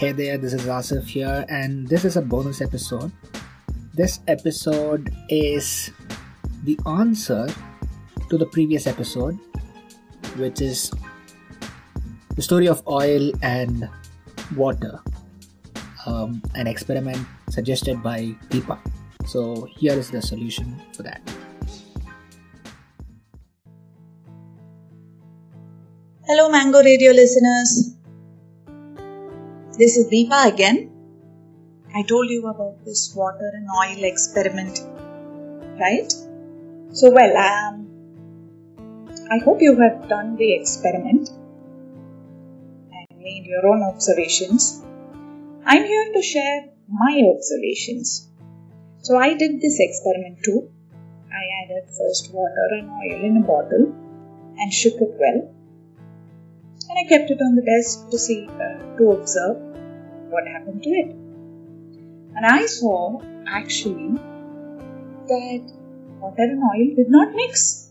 there, this is Asif here, and this is a bonus episode. This episode is the answer to the previous episode, which is the story of oil and water, um, an experiment suggested by Deepa. So, here is the solution for that. Hello, Mango Radio listeners. This is Deepa again. I told you about this water and oil experiment, right? So, well, um, I hope you have done the experiment and made your own observations. I'm here to share my observations. So, I did this experiment too. I added first water and oil in a bottle and shook it well and I kept it on the desk to see, uh, to observe what happened to it. And I saw actually that water and oil did not mix.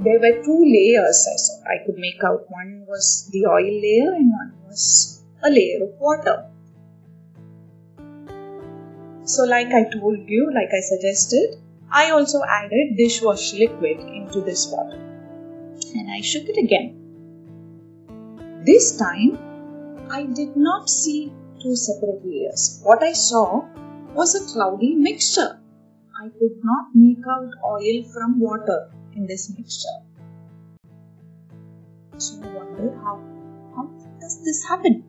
There were two layers I saw. I could make out one was the oil layer and one was a layer of water. So, like I told you, like I suggested, I also added dishwash liquid into this water and I shook it again this time, I did not see two separate layers. What I saw was a cloudy mixture. I could not make out oil from water in this mixture. So I wondered how, how does this happen?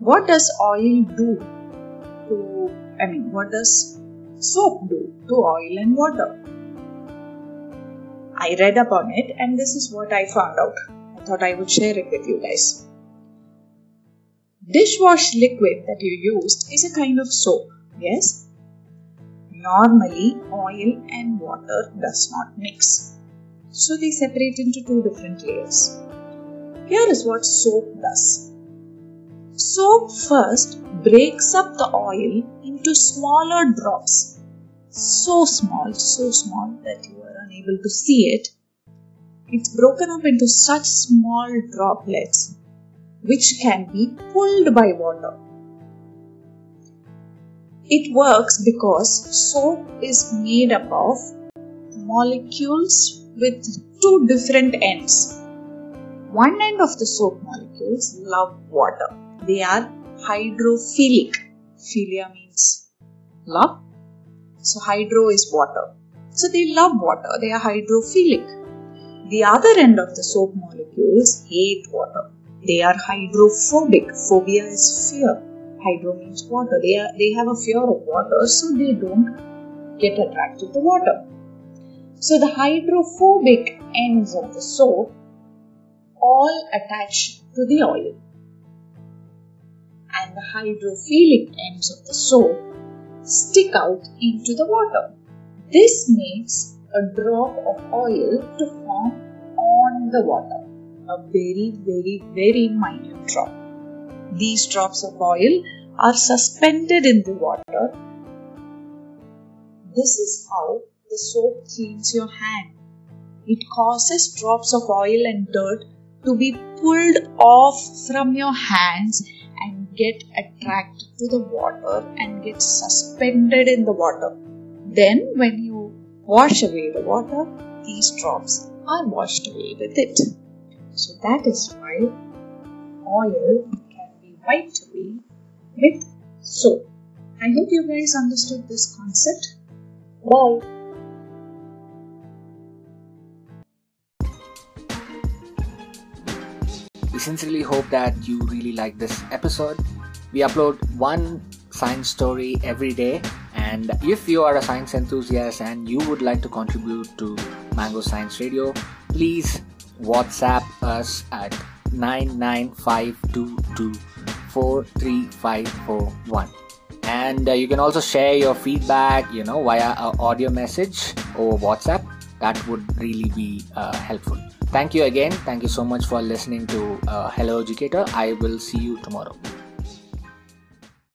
What does oil do to, I mean, what does soap do to oil and water? I read upon it and this is what I found out thought I would share it with you guys. Dishwash liquid that you used is a kind of soap, yes? Normally, oil and water does not mix. So they separate into two different layers. Here is what soap does. Soap first breaks up the oil into smaller drops. So small, so small that you are unable to see it it's broken up into such small droplets which can be pulled by water. It works because soap is made up of molecules with two different ends. One end of the soap molecules love water. They are hydrophilic. Philia means love. So hydro is water. So they love water. They are hydrophilic. The other end of the soap molecules hate water. They are hydrophobic. Phobia is fear. Hydro means water. They, are, they have a fear of water, so they don't get attracted to water. So the hydrophobic ends of the soap all attach to the oil. And the hydrophilic ends of the soap stick out into the water. This makes a drop of oil to form on the water. A very, very, very minute drop. These drops of oil are suspended in the water. This is how the soap cleans your hand. It causes drops of oil and dirt to be pulled off from your hands and get attracted to the water and get suspended in the water. Then, when you wash away the water, these drops are washed away with it. So that is why oil can be wiped away with soap. I hope you guys understood this concept. Bye. We sincerely hope that you really like this episode. We upload one science story every day and if you are a science enthusiast and you would like to contribute to Mango Science Radio, please WhatsApp us at 99522435541. And uh, you can also share your feedback, you know, via audio message or WhatsApp. That would really be uh, helpful. Thank you again. Thank you so much for listening to uh, Hello Educator. I will see you tomorrow.